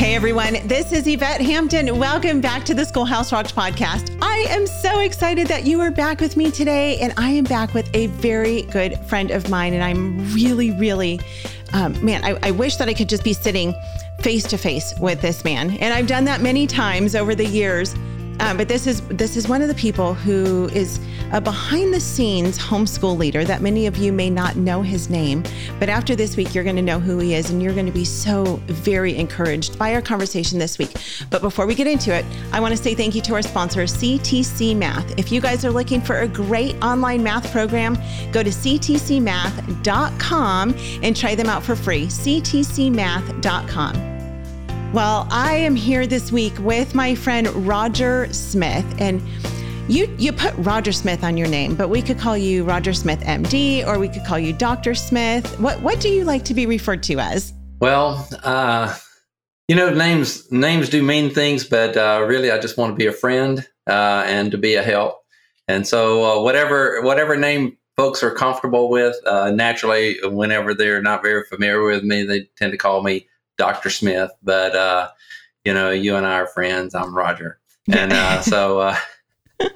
Hey everyone, this is Yvette Hampton. Welcome back to the Schoolhouse Rocked podcast. I am so excited that you are back with me today, and I am back with a very good friend of mine. And I'm really, really, um, man, I, I wish that I could just be sitting face to face with this man. And I've done that many times over the years. Um, but this is this is one of the people who is a behind the scenes homeschool leader that many of you may not know his name. But after this week, you're going to know who he is, and you're going to be so very encouraged by our conversation this week. But before we get into it, I want to say thank you to our sponsor, CTC Math. If you guys are looking for a great online math program, go to ctcmath.com and try them out for free. ctcmath.com. Well, I am here this week with my friend Roger Smith and you you put Roger Smith on your name, but we could call you Roger Smith MD or we could call you Dr. Smith. What what do you like to be referred to as? Well, uh, you know, names names do mean things, but uh, really, I just want to be a friend uh, and to be a help. And so, uh, whatever whatever name folks are comfortable with, uh, naturally, whenever they're not very familiar with me, they tend to call me Dr. Smith, but uh, you know, you and I are friends. I'm Roger, and uh, so. Uh,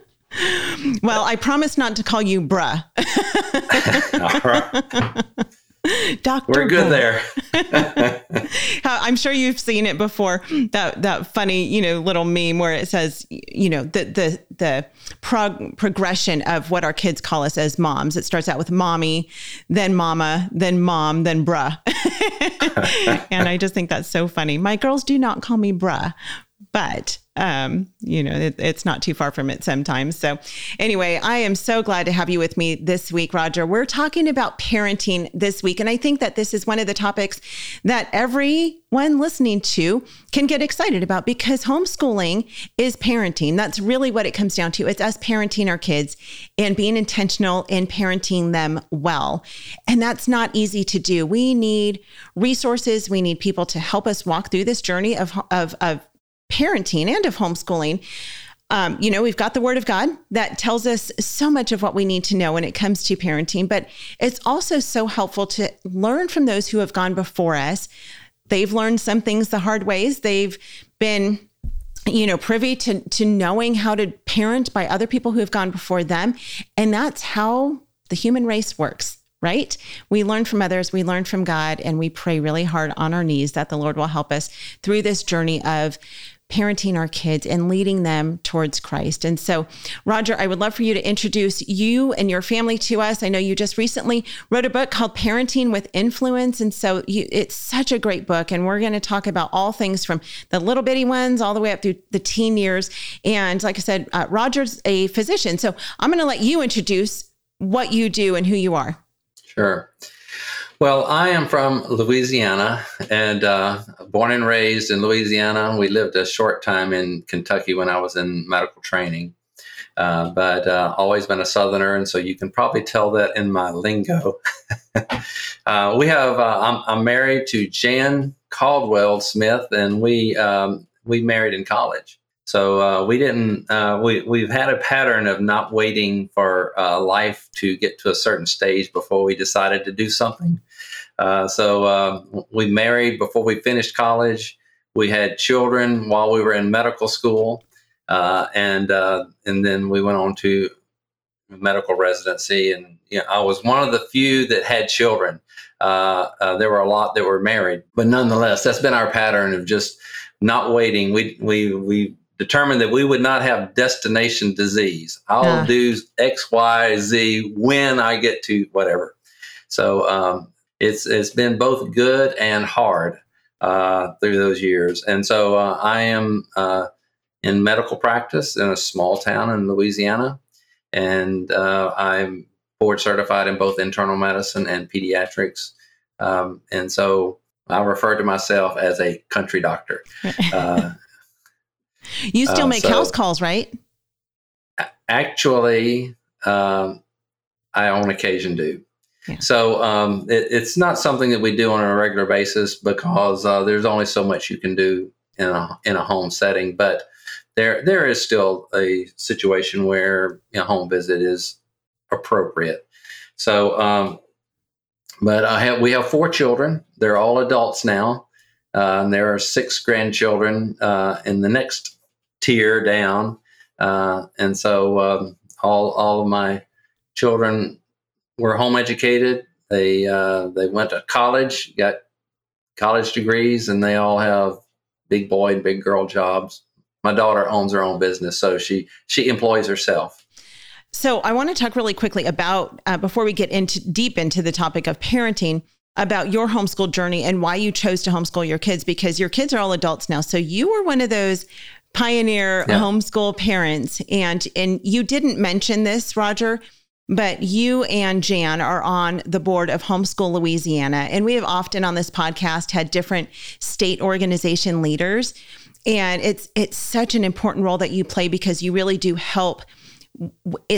well, I promise not to call you bruh. Doctor, we're good there. I'm sure you've seen it before. That that funny, you know, little meme where it says, you know, the the the prog- progression of what our kids call us as moms. It starts out with mommy, then mama, then mom, then bruh. and I just think that's so funny. My girls do not call me bruh, but um, you know, it, it's not too far from it sometimes. So, anyway, I am so glad to have you with me this week, Roger. We're talking about parenting this week. And I think that this is one of the topics that everyone listening to can get excited about because homeschooling is parenting. That's really what it comes down to. It's us parenting our kids and being intentional in parenting them well. And that's not easy to do. We need resources, we need people to help us walk through this journey of, of, of parenting and of homeschooling. Um, you know, we've got the word of God that tells us so much of what we need to know when it comes to parenting, but it's also so helpful to learn from those who have gone before us. They've learned some things the hard ways. They've been you know privy to to knowing how to parent by other people who have gone before them and that's how the human race works right? We learn from others, we learn from God, and we pray really hard on our knees that the Lord will help us through this journey of parenting our kids and leading them towards Christ. And so, Roger, I would love for you to introduce you and your family to us. I know you just recently wrote a book called Parenting with Influence. And so, you, it's such a great book. And we're going to talk about all things from the little bitty ones all the way up through the teen years. And like I said, uh, Roger's a physician. So, I'm going to let you introduce what you do and who you are. Sure. Well, I am from Louisiana and uh, born and raised in Louisiana. We lived a short time in Kentucky when I was in medical training, uh, but uh, always been a Southerner, and so you can probably tell that in my lingo. Uh, we have uh, I'm, I'm, married to Jan Caldwell Smith, and we um, we married in college. So uh, we didn't. Uh, we we've had a pattern of not waiting for uh, life to get to a certain stage before we decided to do something. Uh, so um, we married before we finished college. We had children while we were in medical school, uh, and uh, and then we went on to medical residency. And you know, I was one of the few that had children. there were a lot that were married, but nonetheless, that's been our pattern of just not waiting. We we we determined that we would not have destination disease. I'll uh. do X, Y, Z when I get to whatever. So um, it's it's been both good and hard uh, through those years. And so uh, I am uh, in medical practice in a small town in Louisiana, and uh, I'm board certified in both internal medicine and pediatrics. Um, and so I refer to myself as a country doctor. Uh, you still uh, make so house calls, right? Actually, um, I on occasion do. Yeah. So um, it, it's not something that we do on a regular basis because uh, there's only so much you can do in a in a home setting. But there there is still a situation where a home visit is appropriate. So, um, but I have we have four children. They're all adults now. Uh, and there are six grandchildren uh, in the next tier down. Uh, and so um, all, all of my children were home educated. They, uh, they went to college, got college degrees, and they all have big boy and big girl jobs. My daughter owns her own business, so she she employs herself. So I want to talk really quickly about uh, before we get into deep into the topic of parenting about your homeschool journey and why you chose to homeschool your kids because your kids are all adults now. So you were one of those pioneer yeah. homeschool parents and and you didn't mention this, Roger, but you and Jan are on the board of Homeschool Louisiana and we have often on this podcast had different state organization leaders and it's it's such an important role that you play because you really do help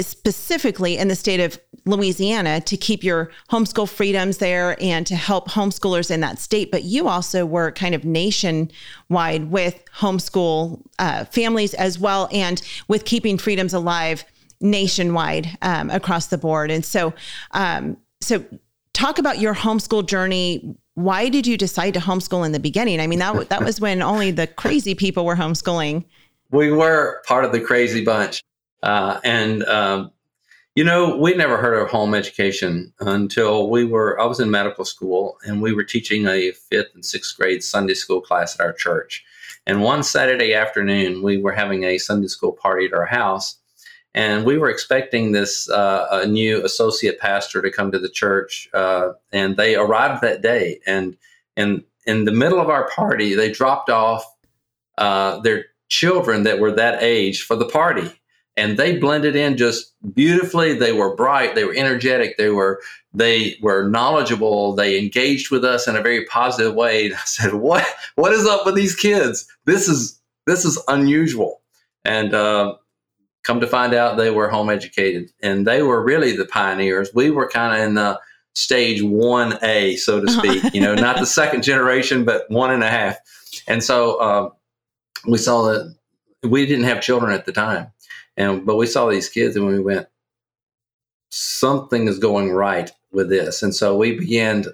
specifically in the state of Louisiana to keep your homeschool freedoms there and to help homeschoolers in that state. But you also work kind of nationwide with homeschool uh, families as well and with keeping freedoms alive nationwide um, across the board. And so, um, so talk about your homeschool journey. Why did you decide to homeschool in the beginning? I mean, that that was when only the crazy people were homeschooling. We were part of the crazy bunch. Uh, and um, you know, we never heard of home education until we were. I was in medical school, and we were teaching a fifth and sixth grade Sunday school class at our church. And one Saturday afternoon, we were having a Sunday school party at our house, and we were expecting this uh, a new associate pastor to come to the church. Uh, and they arrived that day, and in in the middle of our party, they dropped off uh, their children that were that age for the party. And they blended in just beautifully. They were bright. They were energetic. They were they were knowledgeable. They engaged with us in a very positive way. And i said what? What is up with these kids? This is this is unusual. And uh, come to find out they were home educated and they were really the pioneers we were kind of in the stage 1a so to speak you know not the second generation but one and a half and so uh, we saw that we didn't have children at the time and but we saw these kids and we went, something is going right with this. And so we began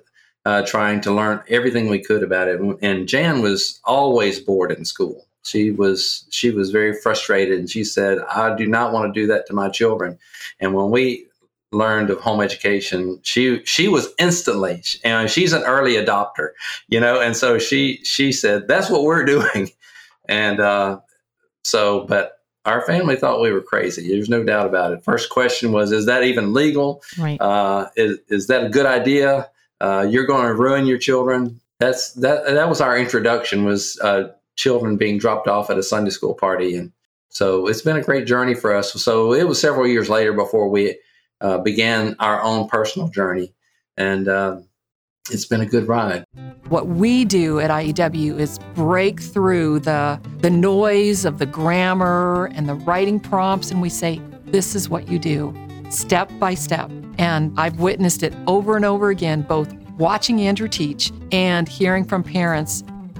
uh, trying to learn everything we could about it. And Jan was always bored in school. She was she was very frustrated, and she said, "I do not want to do that to my children." And when we learned of home education, she she was instantly, and she's an early adopter, you know, and so she she said, "That's what we're doing." And uh, so, but our family thought we were crazy. There's no doubt about it. First question was, is that even legal? Right. Uh, is, is that a good idea? Uh, you're going to ruin your children. That's that. That was our introduction. Was uh, children being dropped off at a Sunday school party, and so it's been a great journey for us. So it was several years later before we uh, began our own personal journey, and um, it's been a good ride. What we do at IEW is break through the, the noise of the grammar and the writing prompts, and we say, this is what you do, step by step. And I've witnessed it over and over again, both watching Andrew teach and hearing from parents,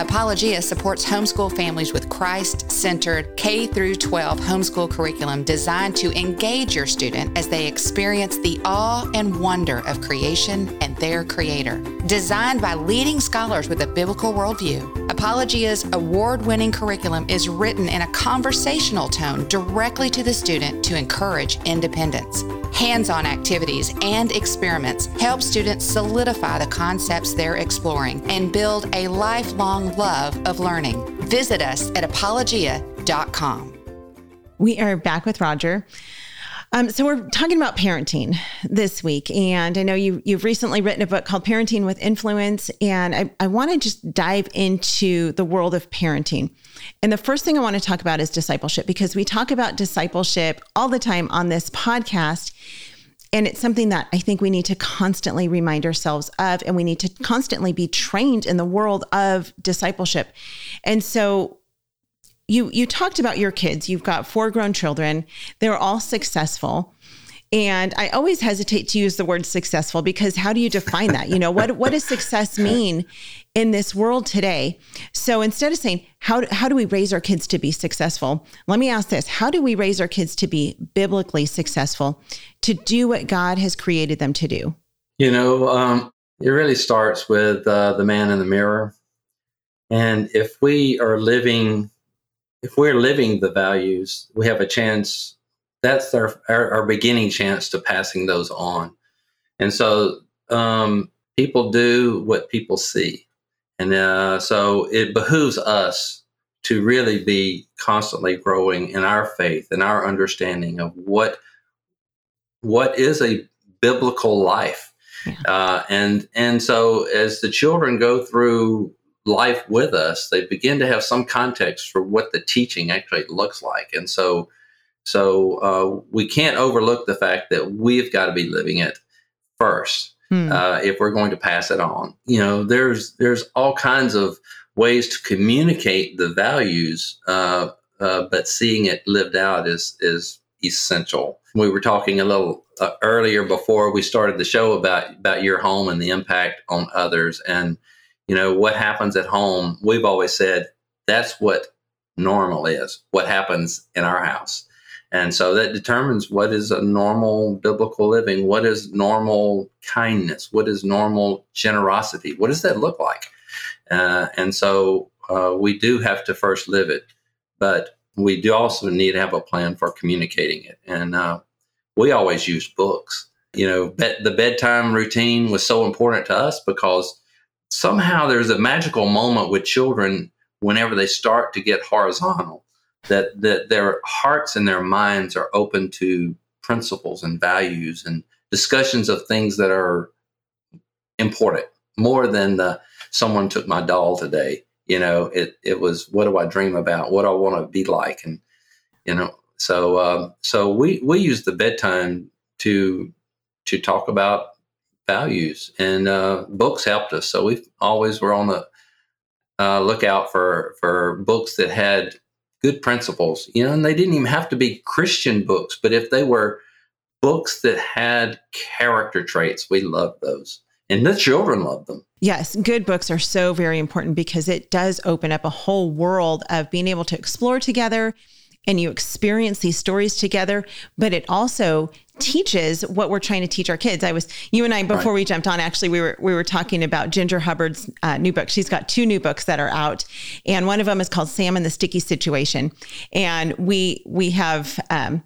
Apologia supports homeschool families with Christ-centered K through 12 homeschool curriculum designed to engage your student as they experience the awe and wonder of creation and their creator. Designed by leading scholars with a biblical worldview, Apologia's award-winning curriculum is written in a conversational tone directly to the student to encourage independence. Hands-on activities and experiments help students solidify the concepts they're exploring and build a lifelong love of learning. Visit us at apologia.com. We are back with Roger. Um, so we're talking about parenting this week, and I know you you've recently written a book called Parenting with Influence, and I, I want to just dive into the world of parenting. And the first thing I want to talk about is discipleship because we talk about discipleship all the time on this podcast. And it's something that I think we need to constantly remind ourselves of, and we need to constantly be trained in the world of discipleship. And so you you talked about your kids. You've got four grown children. They're all successful. And I always hesitate to use the word successful because how do you define that? You know, what what does success mean in this world today? So instead of saying how how do we raise our kids to be successful? Let me ask this. How do we raise our kids to be biblically successful, to do what God has created them to do? You know, um, it really starts with uh, the man in the mirror. And if we are living if we're living the values, we have a chance that's our, our, our beginning chance to passing those on. And so um, people do what people see. And uh, so it behooves us to really be constantly growing in our faith and our understanding of what what is a biblical life. Yeah. Uh, and and so as the children go through life with us, they begin to have some context for what the teaching actually looks like. And so so uh, we can't overlook the fact that we've got to be living it first hmm. uh, if we're going to pass it on. You know, there's there's all kinds of ways to communicate the values, uh, uh but seeing it lived out is is essential. We were talking a little uh, earlier before we started the show about about your home and the impact on others, and you know what happens at home. We've always said that's what normal is. What happens in our house and so that determines what is a normal biblical living, what is normal kindness, what is normal generosity, what does that look like? Uh, and so uh, we do have to first live it, but we do also need to have a plan for communicating it. And uh, we always use books. You know, the bedtime routine was so important to us because somehow there's a magical moment with children whenever they start to get horizontal that that their hearts and their minds are open to principles and values and discussions of things that are important more than the someone took my doll today. You know it it was what do i dream about? What do i want to be like? And you know so um, so we we use the bedtime to to talk about values and uh, books helped us so we always were on the uh, lookout for for books that had good principles, you know, and they didn't even have to be Christian books, but if they were books that had character traits, we loved those. And the children loved them. Yes, good books are so very important because it does open up a whole world of being able to explore together and you experience these stories together, but it also teaches what we're trying to teach our kids. I was you and I before right. we jumped on. Actually, we were we were talking about Ginger Hubbard's uh, new book. She's got two new books that are out, and one of them is called Sam and the Sticky Situation. And we we have um,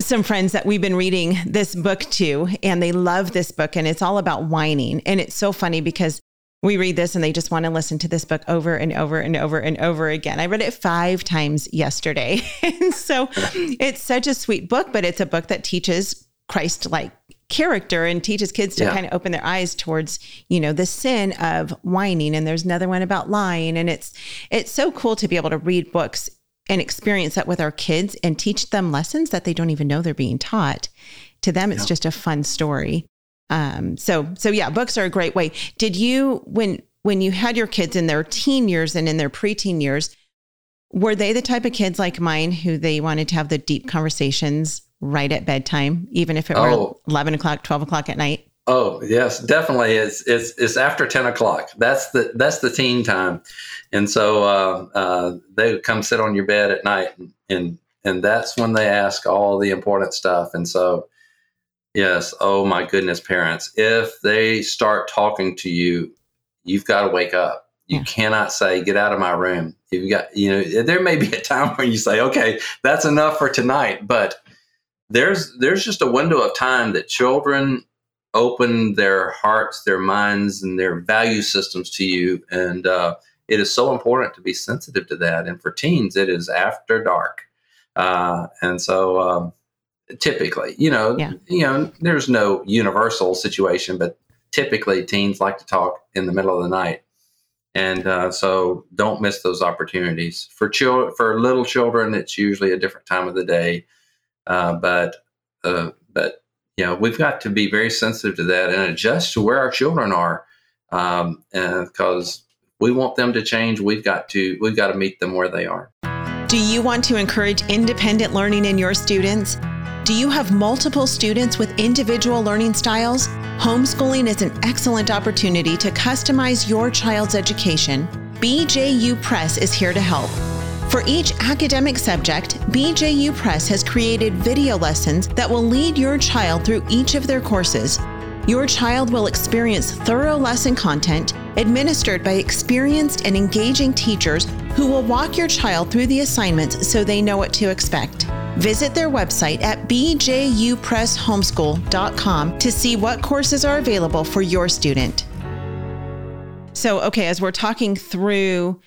some friends that we've been reading this book to, and they love this book, and it's all about whining. And it's so funny because we read this and they just want to listen to this book over and over and over and over again. I read it five times yesterday. and so it's such a sweet book, but it's a book that teaches Christ like character and teaches kids to yeah. kind of open their eyes towards, you know, the sin of whining. And there's another one about lying. And it's it's so cool to be able to read books and experience that with our kids and teach them lessons that they don't even know they're being taught. To them, it's yeah. just a fun story. Um, so so yeah, books are a great way. Did you when when you had your kids in their teen years and in their preteen years, were they the type of kids like mine who they wanted to have the deep conversations right at bedtime, even if it were oh. eleven o'clock, twelve o'clock at night? Oh yes, definitely. It's it's it's after ten o'clock. That's the that's the teen time, and so uh, uh, they come sit on your bed at night, and, and and that's when they ask all the important stuff. And so Yes. Oh my goodness, parents. If they start talking to you, you've got to wake up. You yeah. cannot say, get out of my room. You've got, you know, there may be a time where you say, okay, that's enough for tonight. But there's there's just a window of time that children open their hearts, their minds, and their value systems to you. And uh, it is so important to be sensitive to that. And for teens, it is after dark. Uh, and so um, typically you know yeah. you know there's no universal situation but typically teens like to talk in the middle of the night. And uh, so don't miss those opportunities. For children for little children it's usually a different time of the day. Uh, but uh, but you know we've got to be very sensitive to that and adjust to where our children are um, because we want them to change. We've got to we've got to meet them where they are. Do you want to encourage independent learning in your students Do you have multiple students with individual learning styles? Homeschooling is an excellent opportunity to customize your child's education. BJU Press is here to help. For each academic subject, BJU Press has created video lessons that will lead your child through each of their courses. Your child will experience thorough lesson content administered by experienced and engaging teachers who will walk your child through the assignments so they know what to expect. Visit their website at bjupresshomeschool.com to see what courses are available for your student. So, okay, as we're talking through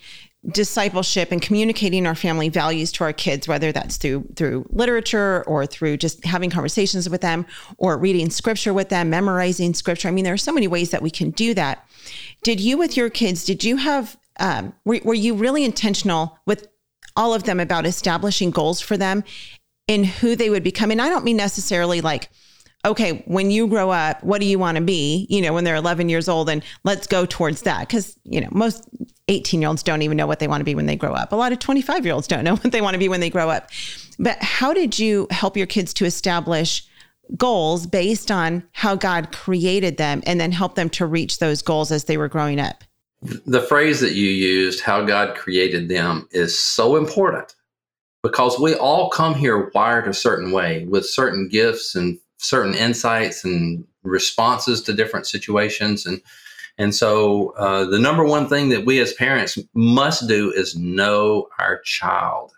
discipleship and communicating our family values to our kids whether that's through through literature or through just having conversations with them or reading scripture with them memorizing scripture i mean there are so many ways that we can do that did you with your kids did you have um, were, were you really intentional with all of them about establishing goals for them in who they would become and i don't mean necessarily like okay, when you grow up, what do you want to be? You know, when they're 11 years old, and let's go towards that. Because, you know, most 18 year olds don't even know what they want to be when they grow up. A lot of 25 year olds don't know what they want to be when they grow up. But how did you help your kids to establish goals based on how God created them and then help them to reach those goals as they were growing up? The phrase that you used, how God created them, is so important because we all come here wired a certain way with certain gifts and certain insights and responses to different situations. And and so uh, the number one thing that we as parents must do is know our child.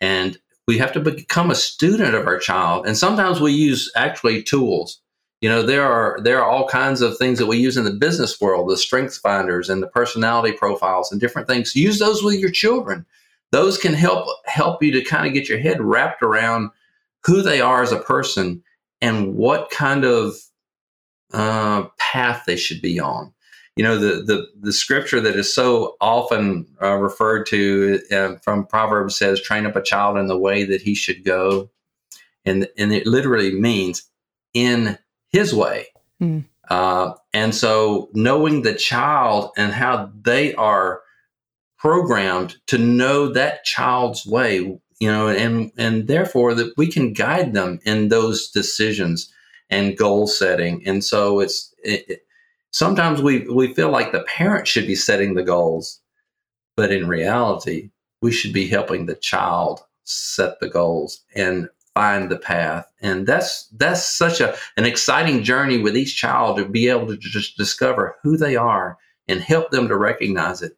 And we have to become a student of our child. And sometimes we use actually tools. You know there are there are all kinds of things that we use in the business world the strengths finders and the personality profiles and different things. Use those with your children those can help help you to kind of get your head wrapped around who they are as a person and what kind of uh, path they should be on. You know, the the, the scripture that is so often uh, referred to uh, from Proverbs says, "Train up a child in the way that he should go," and and it literally means in his way. Mm. and so, knowing the child and how they are programmed to know that child's way you know, and and therefore that we can guide them in those decisions and goal setting. And so it's it, it, sometimes we we feel like the parent should be setting the goals, but in reality, we should be helping the child set the goals and find the path. And that's that's such a an exciting journey with each child to be able to just discover who they are and help them to recognize it.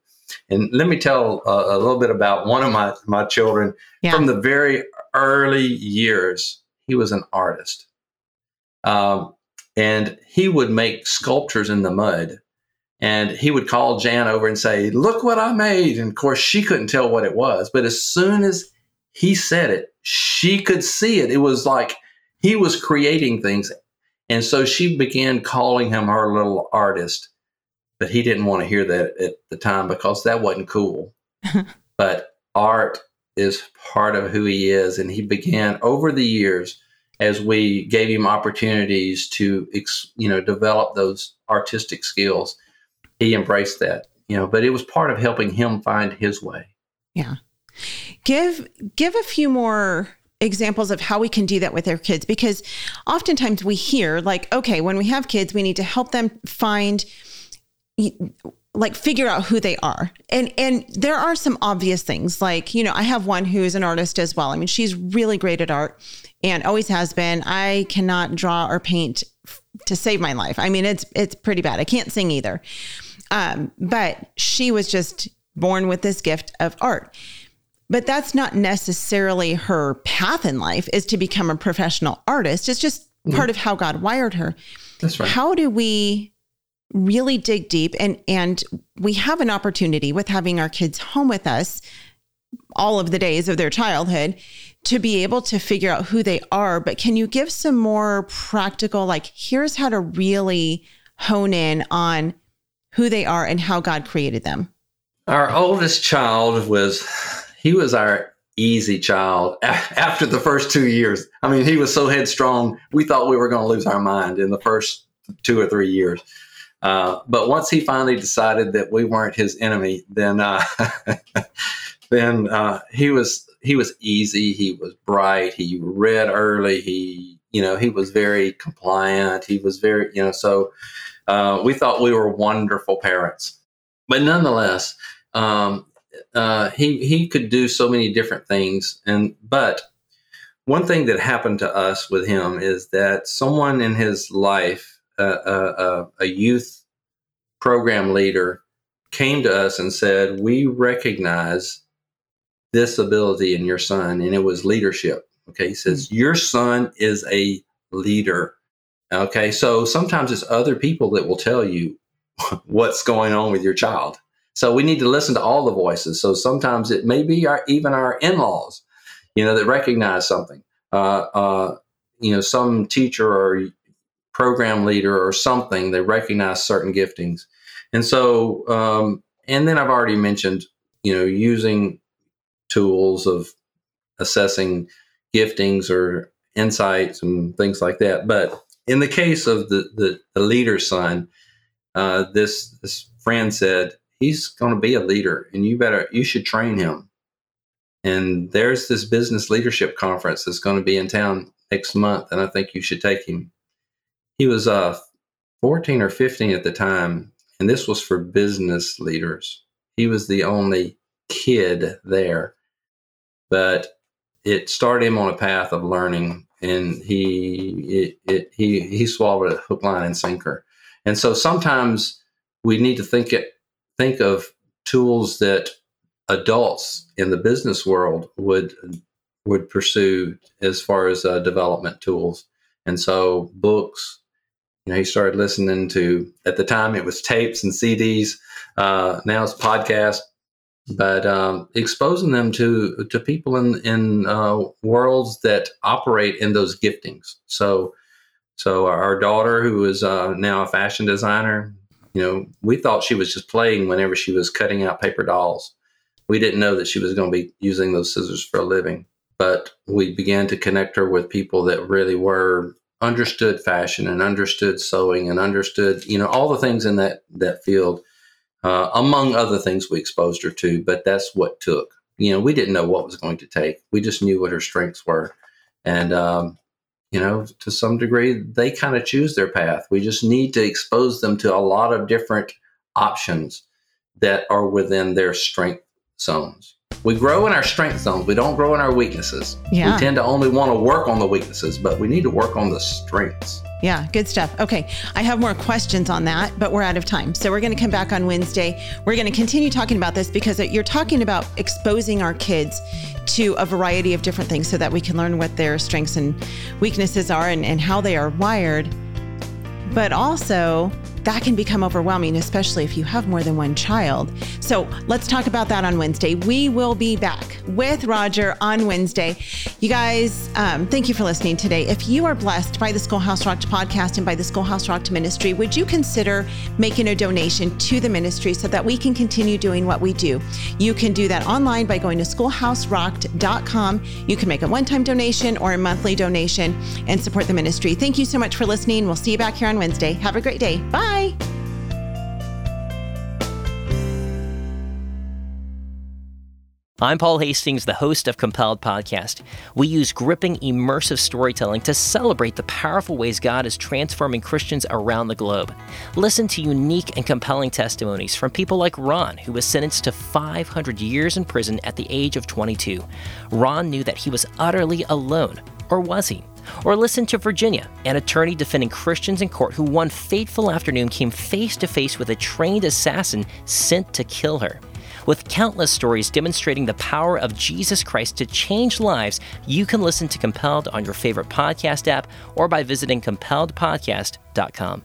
And let me tell uh, a little bit about one of my my children. Yeah. From the very early years, he was an artist, um, and he would make sculptures in the mud. And he would call Jan over and say, "Look what I made!" And of course, she couldn't tell what it was. But as soon as he said it, she could see it. It was like he was creating things, and so she began calling him her little artist but he didn't want to hear that at the time because that wasn't cool. but art is part of who he is. And he began over the years as we gave him opportunities to, you know, develop those artistic skills. He embraced that, you know, but it was part of helping him find his way. Yeah. Give, give a few more examples of how we can do that with our kids because oftentimes we hear like okay when we have kids we need to help them find like figure out who they are. And and there are some obvious things like, you know, I have one who is an artist as well. I mean, she's really great at art and always has been. I cannot draw or paint to save my life. I mean, it's it's pretty bad. I can't sing either. Um, but she was just born with this gift of art. But that's not necessarily her path in life is to become a professional artist. It's just mm-hmm. part of how God wired her. That's right. How do we really dig deep and and we have an opportunity with having our kids home with us all of the days of their childhood to be able to figure out who they are. But can you give some more practical like here's how to really hone in on who they are and how God created them? Our oldest child was he was our easy child after the first 2 years. I mean he was so headstrong we thought we were going to lose our mind in the first 2 or 3 years uh, but once he finally decided that we weren't his enemy, then uh, then uh, he was he was easy. He was bright. He read early. He you know he was very compliant. He was very you know so uh, we thought we were wonderful parents, but nonetheless, um, uh, he he could do so many different things. And but one thing that happened to us with him is that someone in his life, uh, uh, a youth program leader, came to us and said, "We recognize this ability in your son," and it was leadership. Okay, he says, mm-hmm. "Your son is a leader." Okay, so sometimes it's other people that will tell you what's going on with your child. So we need to listen to all the voices. So sometimes it may be our, even our in-laws, you know, that recognize something. Uh, uh, you know, some teacher or program leader or something they recognize certain giftings, and so um, and then I've already mentioned, you know, using tools of assessing giftings or insights and things like that. But in the case of the the, the leader's son, uh, this this friend said he's going to be a leader, and you better you should train him. And there's this business leadership conference that's going to be in town next month, and I think you should take him. He was uh 14 or 15 at the time, and this was for business leaders. He was the only kid there, but it started him on a path of learning and he it, it, he he swallowed it hook line and sinker. And so sometimes we need to think it think of tools that adults in the business world would would pursue as far as uh, development tools. And so books you know he started listening to at the time it was tapes and cds uh, now it's podcast but um, exposing them to to people in in uh, worlds that operate in those giftings. So, so our daughter, who is uh, now a fashion designer, you know, we thought she was just playing whenever she was cutting out paper dolls. We didn't know that she was going to be using those scissors for a living. But we began to connect her with people that really were understood fashion and understood sewing and understood, you know, all the things in that that field uh, among other things we exposed her to. But that's what took. You know, we didn't know what was going to take. We just knew what her strengths were, and um, you know, to some degree, they kind of choose their path. We just need to expose them to a lot of different options that are within their strength zones. We grow in our strength zones. We don't grow in our weaknesses. Yeah. We tend to only want to work on the weaknesses, but we need to work on the strengths. Yeah, good stuff. Okay, I have more questions on that, but we're out of time. So we're going to come back on Wednesday. We're going to continue talking about this because you're talking about exposing our kids to a variety of different things so that we can learn what their strengths and weaknesses are and, and how they are wired. But also, that can become overwhelming, especially if you have more than one child. So let's talk about that on Wednesday. We will be back with Roger on Wednesday. You guys, um, thank you for listening today. If you are blessed by the Schoolhouse Rocked podcast and by the Schoolhouse Rocked ministry, would you consider making a donation to the ministry so that we can continue doing what we do? You can do that online by going to schoolhouserocked.com. You can make a one time donation or a monthly donation and support the ministry. Thank you so much for listening. We'll see you back here on Wednesday. Have a great day. Bye. Bye. I'm Paul Hastings, the host of Compelled Podcast. We use gripping, immersive storytelling to celebrate the powerful ways God is transforming Christians around the globe. Listen to unique and compelling testimonies from people like Ron, who was sentenced to 500 years in prison at the age of 22. Ron knew that he was utterly alone, or was he? Or listen to Virginia, an attorney defending Christians in court who one fateful afternoon came face to face with a trained assassin sent to kill her. With countless stories demonstrating the power of Jesus Christ to change lives, you can listen to Compelled on your favorite podcast app or by visiting compelledpodcast.com.